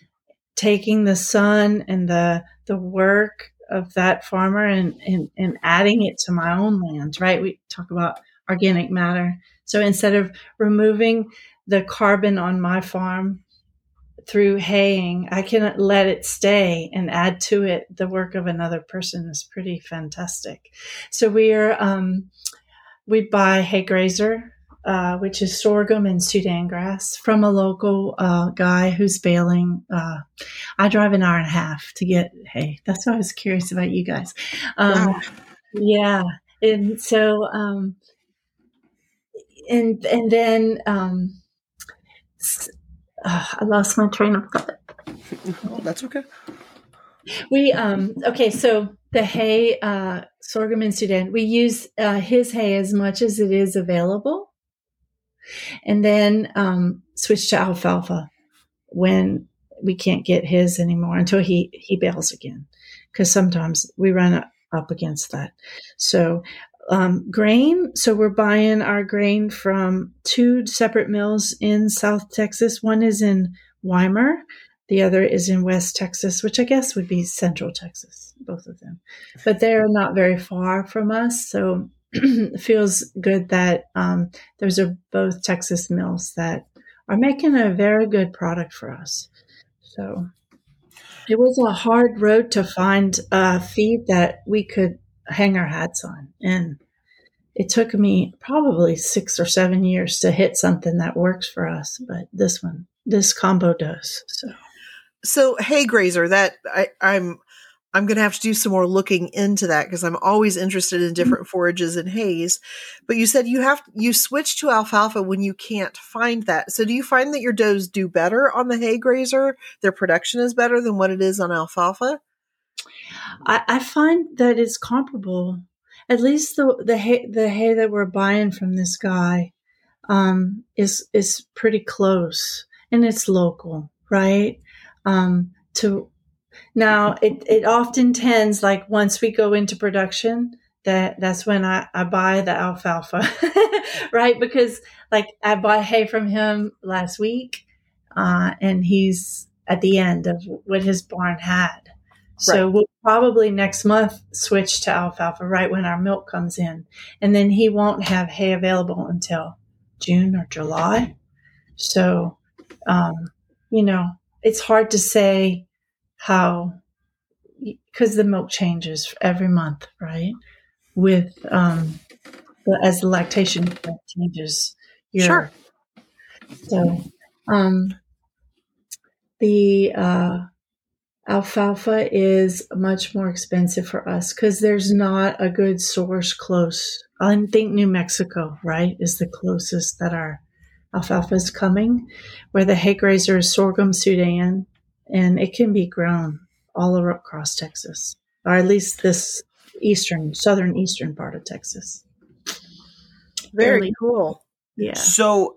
taking the sun and the the work of that farmer and, and, and adding it to my own lands, right? We talk about organic matter. So instead of removing the carbon on my farm through haying, I can let it stay and add to it the work of another person is pretty fantastic. So we are, um, we buy hay grazer uh, which is sorghum and Sudan grass, from a local uh, guy who's baling. Uh, I drive an hour and a half to get hay. That's why I was curious about you guys. Um, wow. Yeah, and so um, and and then um, uh, I lost my train of thought. oh, that's okay. We um okay, so the hay uh sorghum in Sudan, we use uh, his hay as much as it is available and then um, switch to alfalfa when we can't get his anymore until he he bales again. Because sometimes we run up against that. So um, grain so we're buying our grain from two separate mills in south texas. One is in weimar the other is in west texas which i guess would be central texas both of them. But they're not very far from us so feels good that um, there's a, both Texas mills that are making a very good product for us. So it was a hard road to find a feed that we could hang our hats on. And it took me probably six or seven years to hit something that works for us. But this one, this combo does. So, so hay grazer that I, I'm I'm going to have to do some more looking into that because I'm always interested in mm-hmm. different forages and hays. But you said you have you switch to alfalfa when you can't find that. So do you find that your does do better on the hay grazer? Their production is better than what it is on alfalfa. I, I find that it's comparable. At least the the hay the hay that we're buying from this guy um, is is pretty close and it's local, right? Um, to now, it, it often tends like once we go into production, that that's when I, I buy the alfalfa, right? Because like I bought hay from him last week, uh, and he's at the end of what his barn had. So right. we'll probably next month switch to alfalfa right when our milk comes in. And then he won't have hay available until June or July. So, um, you know, it's hard to say how because the milk changes every month, right? With um, as the lactation changes, sure. So, um, the uh, alfalfa is much more expensive for us because there's not a good source close. I think New Mexico, right, is the closest that our alfalfa is coming, where the hay grazer is sorghum Sudan, and it can be grown all across Texas, or at least this eastern, southern eastern part of Texas. Very cool. Yeah. So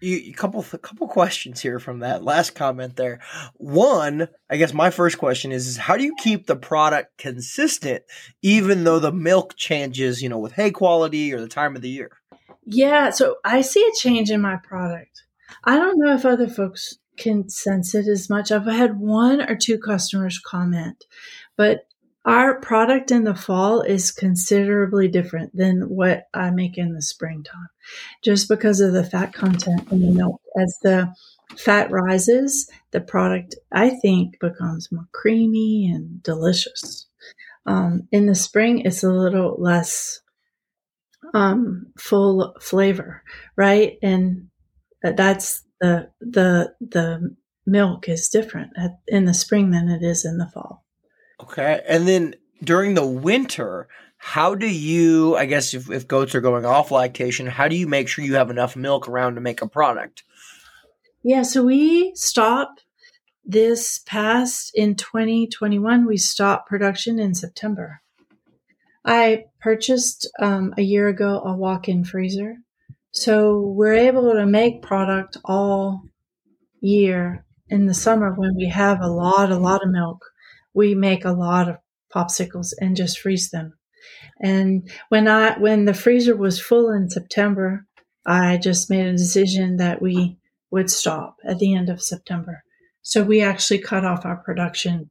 you, a couple a couple questions here from that last comment there. One, I guess my first question is, is how do you keep the product consistent even though the milk changes, you know, with hay quality or the time of the year? Yeah, so I see a change in my product. I don't know if other folks can sense it as much. I've had one or two customers comment, but our product in the fall is considerably different than what I make in the springtime, just because of the fat content in the milk. As the fat rises, the product, I think, becomes more creamy and delicious. Um, in the spring, it's a little less um, full flavor, right? And that's the the the milk is different at, in the spring than it is in the fall. Okay. And then during the winter, how do you, I guess, if, if goats are going off lactation, how do you make sure you have enough milk around to make a product? Yeah, so we stop this past in 2021, we stopped production in September. I purchased um, a year ago a walk in freezer. So we're able to make product all year in the summer when we have a lot, a lot of milk we make a lot of popsicles and just freeze them. And when I when the freezer was full in September, I just made a decision that we would stop at the end of September. So we actually cut off our production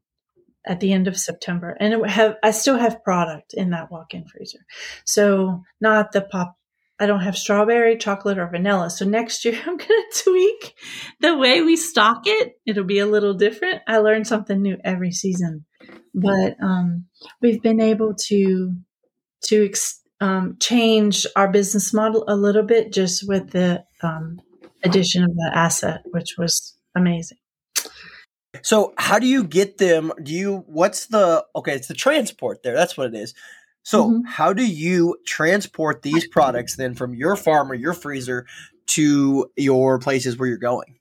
at the end of September, and have I still have product in that walk-in freezer. So not the pop. I don't have strawberry, chocolate, or vanilla. So next year I'm going to tweak the way we stock it. It'll be a little different. I learn something new every season, but um, we've been able to to ex- um, change our business model a little bit just with the um, addition of the asset, which was amazing. So, how do you get them? Do you? What's the? Okay, it's the transport there. That's what it is. So, mm-hmm. how do you transport these products then from your farm or your freezer to your places where you're going?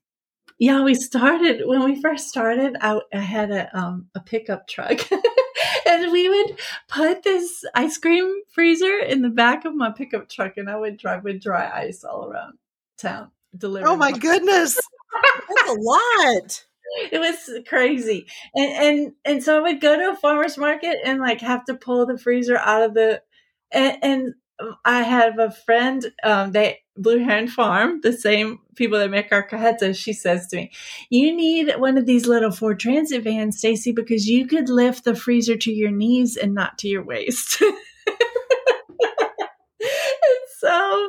Yeah, we started when we first started. I, I had a um, a pickup truck, and we would put this ice cream freezer in the back of my pickup truck, and I would drive with dry ice all around town delivering. Oh my goodness, that's a lot it was crazy. And and and so I would go to a farmer's market and like have to pull the freezer out of the and, and I have a friend, um, they Blue Heron Farm, the same people that make our cajetas. She says to me, "You need one of these little Ford Transit vans, Stacy, because you could lift the freezer to your knees and not to your waist." so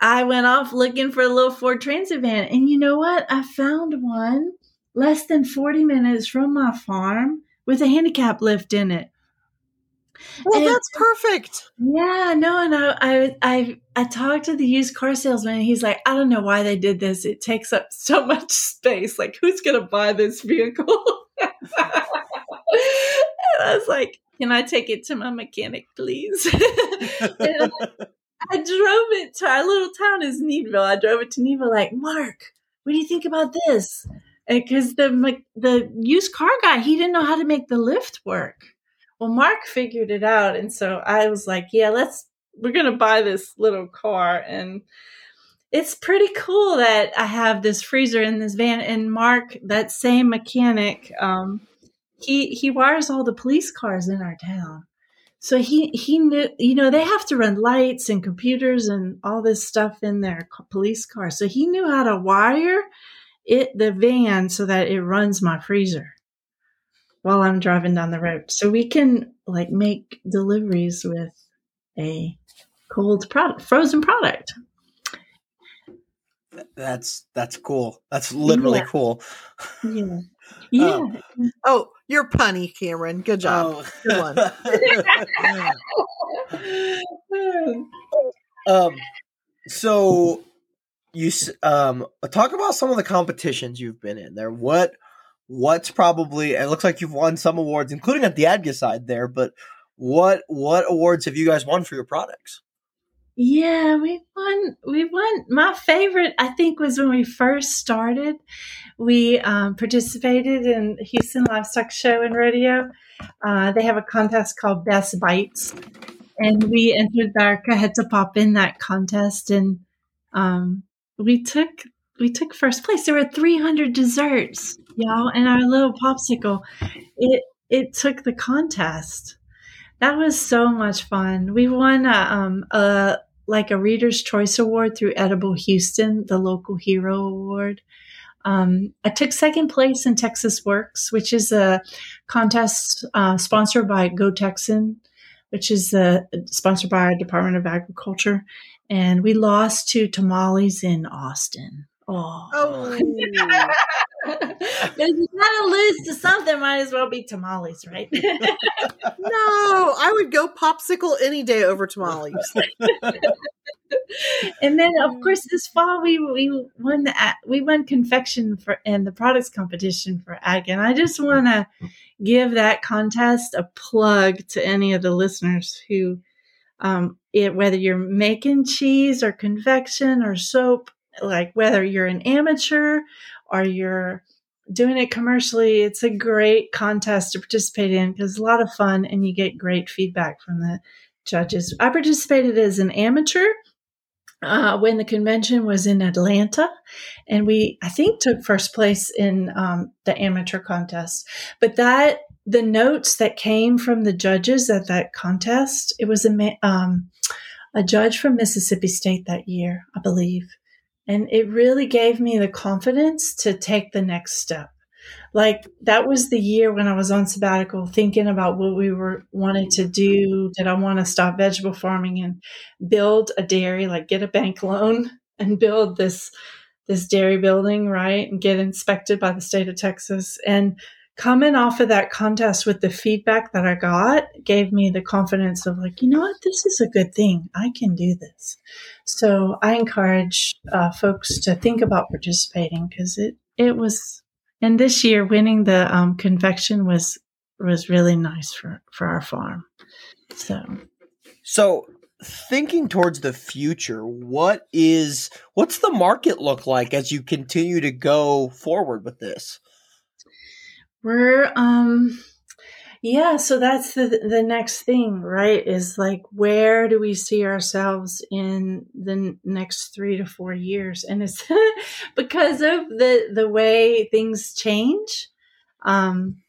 I went off looking for a little Ford Transit van, and you know what? I found one less than 40 minutes from my farm with a handicap lift in it. Well, and, that's perfect. Yeah, no, and I, I, I, I talked to the used car salesman, and he's like, I don't know why they did this. It takes up so much space. Like, who's gonna buy this vehicle? and I was like, Can I take it to my mechanic, please? I, I drove it to our little town is Needville. I drove it to Needville, like, Mark, what do you think about this? Because the the used car guy he didn't know how to make the lift work. Well, Mark figured it out, and so I was like, "Yeah, let's we're gonna buy this little car." And it's pretty cool that I have this freezer in this van. And Mark, that same mechanic, um, he he wires all the police cars in our town. So he he knew, you know, they have to run lights and computers and all this stuff in their police cars. So he knew how to wire it the van so that it runs my freezer while I'm driving down the road. So we can like make deliveries with a cold product, frozen product. That's that's cool. That's literally yeah. cool. Yeah. Yeah. Um, oh, you're punny, Cameron. Good job. Oh. Good one. um so you um talk about some of the competitions you've been in there. What what's probably it looks like you've won some awards, including at the ADGA side there. But what what awards have you guys won for your products? Yeah, we won. We won. My favorite, I think, was when we first started. We um, participated in Houston Livestock Show and Rodeo. Uh, they have a contest called Best Bites, and we entered our Cajeta Pop in that contest, and um, we took we took first place. There were 300 desserts, y'all, and our little popsicle. It it took the contest. That was so much fun. We won a, um, a like a Reader's Choice Award through Edible Houston, the local hero award. Um, I took second place in Texas Works, which is a contest uh, sponsored by Go Texan, which is uh, sponsored by our Department of Agriculture. And we lost to Tamales in Austin. Oh. oh. if you gotta lose to something, might as well be tamales, right? no, I would go popsicle any day over tamales. and then, of course, this fall we we won the we won confection for and the products competition for ag, and I just want to give that contest a plug to any of the listeners who, um, it, whether you're making cheese or confection or soap, like whether you're an amateur or you're doing it commercially, it's a great contest to participate in because it's a lot of fun and you get great feedback from the judges. I participated as an amateur uh, when the convention was in Atlanta, and we I think took first place in um, the amateur contest. But that the notes that came from the judges at that contest, it was a um, a judge from Mississippi State that year, I believe, and it really gave me the confidence to take the next step like that was the year when I was on sabbatical thinking about what we were wanted to do. Did I want to stop vegetable farming and build a dairy, like get a bank loan and build this this dairy building, right? And get inspected by the state of Texas. And coming off of that contest with the feedback that I got gave me the confidence of like, you know what, this is a good thing. I can do this. So I encourage uh, folks to think about participating because it it was and this year, winning the um, confection was was really nice for for our farm. So, so thinking towards the future, what is what's the market look like as you continue to go forward with this? We're um yeah, so that's the the next thing, right? Is like where do we see ourselves in the next 3 to 4 years? And it's because of the the way things change. Um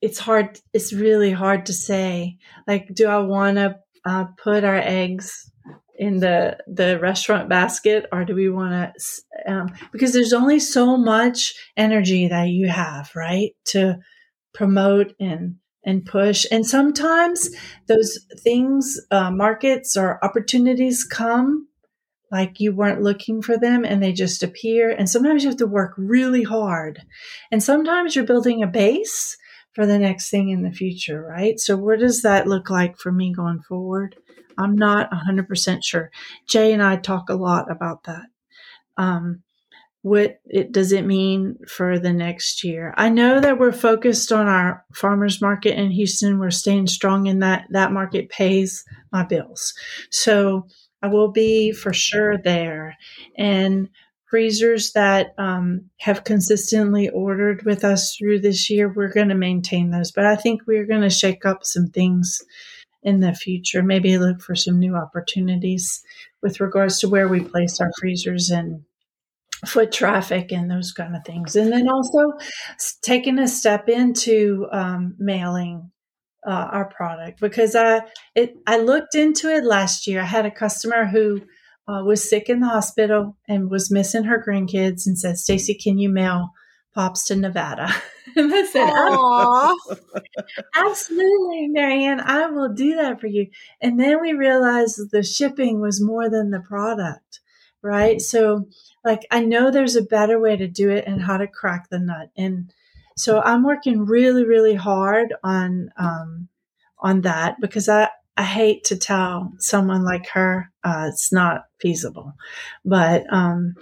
it's hard it's really hard to say. Like do I want to uh, put our eggs in the the restaurant basket or do we want to um, because there's only so much energy that you have right to promote and and push. And sometimes those things, uh, markets or opportunities come like you weren't looking for them and they just appear. And sometimes you have to work really hard. And sometimes you're building a base for the next thing in the future, right? So, what does that look like for me going forward? I'm not 100% sure. Jay and I talk a lot about that. Um, what it does it mean for the next year? I know that we're focused on our farmers market in houston. We're staying strong in that that market pays my bills. So i will be for sure there. And freezers that um, have consistently ordered with us through this year we're going to maintain those. But i think we're going to shake up some things in the future maybe look for some new opportunities with regards to where we place our freezers and foot traffic and those kind of things. And then also taking a step into um, mailing uh, our product because I it I looked into it last year. I had a customer who uh, was sick in the hospital and was missing her grandkids and said, "Stacy, can you mail pops to Nevada?" and I said, oh, "Absolutely, Marianne, I will do that for you." And then we realized the shipping was more than the product, right? So like I know there's a better way to do it and how to crack the nut. And so I'm working really, really hard on um, on that because I I hate to tell someone like her uh, it's not feasible, but um,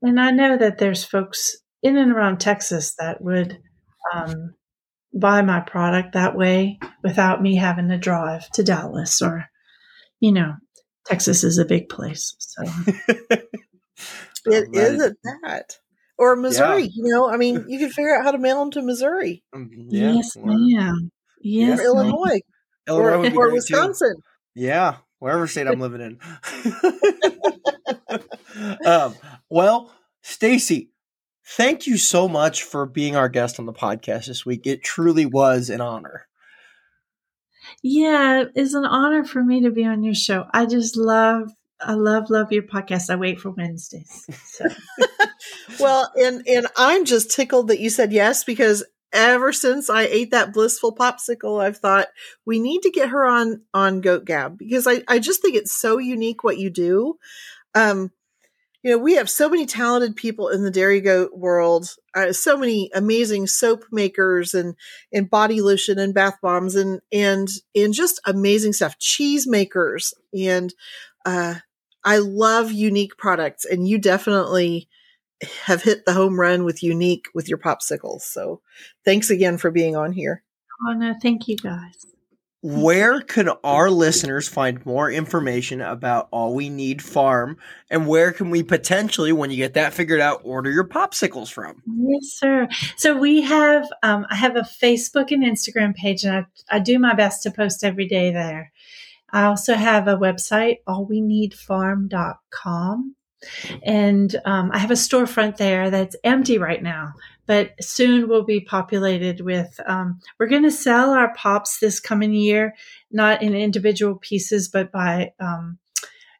and I know that there's folks in and around Texas that would um, buy my product that way without me having to drive to Dallas or you know Texas is a big place, so. It is at that. Or Missouri, yeah. you know, I mean, you can figure out how to mail them to Missouri. Um, yeah. Yes, ma'am. Yes, or Illinois. Illinois or, or Wisconsin. Too. Yeah, wherever state I'm living in. um, well, Stacy, thank you so much for being our guest on the podcast this week. It truly was an honor. Yeah, it's an honor for me to be on your show. I just love I love love your podcast. I wait for Wednesdays. So. well, and and I'm just tickled that you said yes because ever since I ate that blissful popsicle, I've thought we need to get her on on Goat Gab because I I just think it's so unique what you do. Um, you know, we have so many talented people in the dairy goat world, uh, so many amazing soap makers and and body lotion and bath bombs and and and just amazing stuff, cheese makers and uh, I love unique products, and you definitely have hit the home run with unique with your popsicles. So thanks again for being on here. Oh no, thank you guys. Where can our listeners find more information about All We Need Farm and where can we potentially, when you get that figured out, order your popsicles from? Yes, sir. So we have, um, I have a Facebook and Instagram page and I, I do my best to post every day there. I also have a website, allweneedfarm.com. And um, I have a storefront there that's empty right now, but soon will be populated with. Um, we're going to sell our pops this coming year, not in individual pieces, but by um,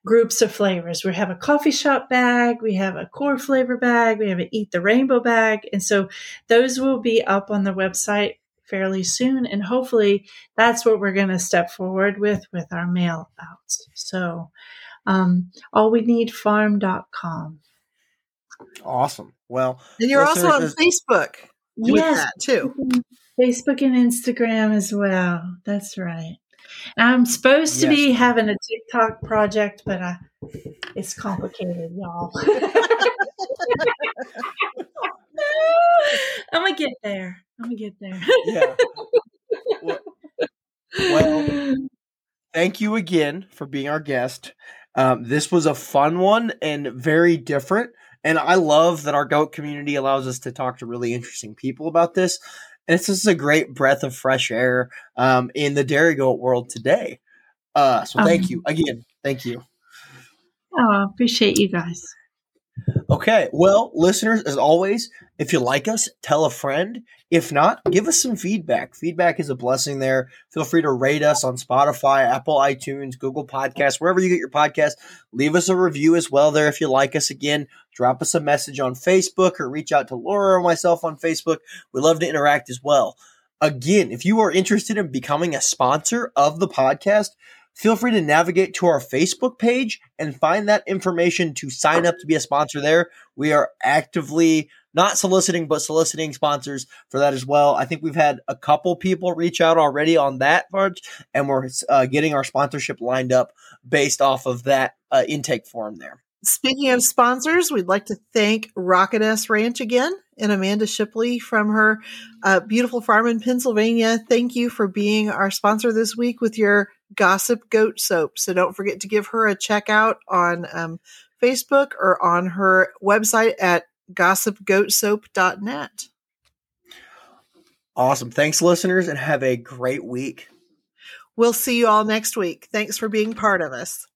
groups of flavors. We have a coffee shop bag, we have a core flavor bag, we have an eat the rainbow bag. And so those will be up on the website fairly soon. And hopefully that's what we're going to step forward with with our mail outs. So um, all we need farm.com. Awesome. Well, and you're also on Facebook. Yes, too. Facebook and Instagram as well. That's right. I'm supposed to yes. be having a TikTok project, but I, it's complicated, y'all. I'm gonna get there. I'm gonna get there. yeah. Well, well, thank you again for being our guest. Um, this was a fun one and very different. And I love that our goat community allows us to talk to really interesting people about this. And it's just a great breath of fresh air um, in the dairy goat world today. Uh, so thank um, you again. Thank you. Oh, appreciate you guys. Okay. Well, listeners, as always, if you like us, tell a friend. If not, give us some feedback. Feedback is a blessing there. Feel free to rate us on Spotify, Apple iTunes, Google Podcasts, wherever you get your podcast. Leave us a review as well there if you like us. Again, drop us a message on Facebook or reach out to Laura or myself on Facebook. We love to interact as well. Again, if you are interested in becoming a sponsor of the podcast, feel free to navigate to our Facebook page and find that information to sign up to be a sponsor there. We are actively not soliciting, but soliciting sponsors for that as well. I think we've had a couple people reach out already on that part, and we're uh, getting our sponsorship lined up based off of that uh, intake form there. Speaking of sponsors, we'd like to thank Rocketess Ranch again and Amanda Shipley from her uh, beautiful farm in Pennsylvania. Thank you for being our sponsor this week with your Gossip Goat Soap. So don't forget to give her a check out on um, Facebook or on her website at gossipgoatsoap.net. Awesome. Thanks, listeners, and have a great week. We'll see you all next week. Thanks for being part of us.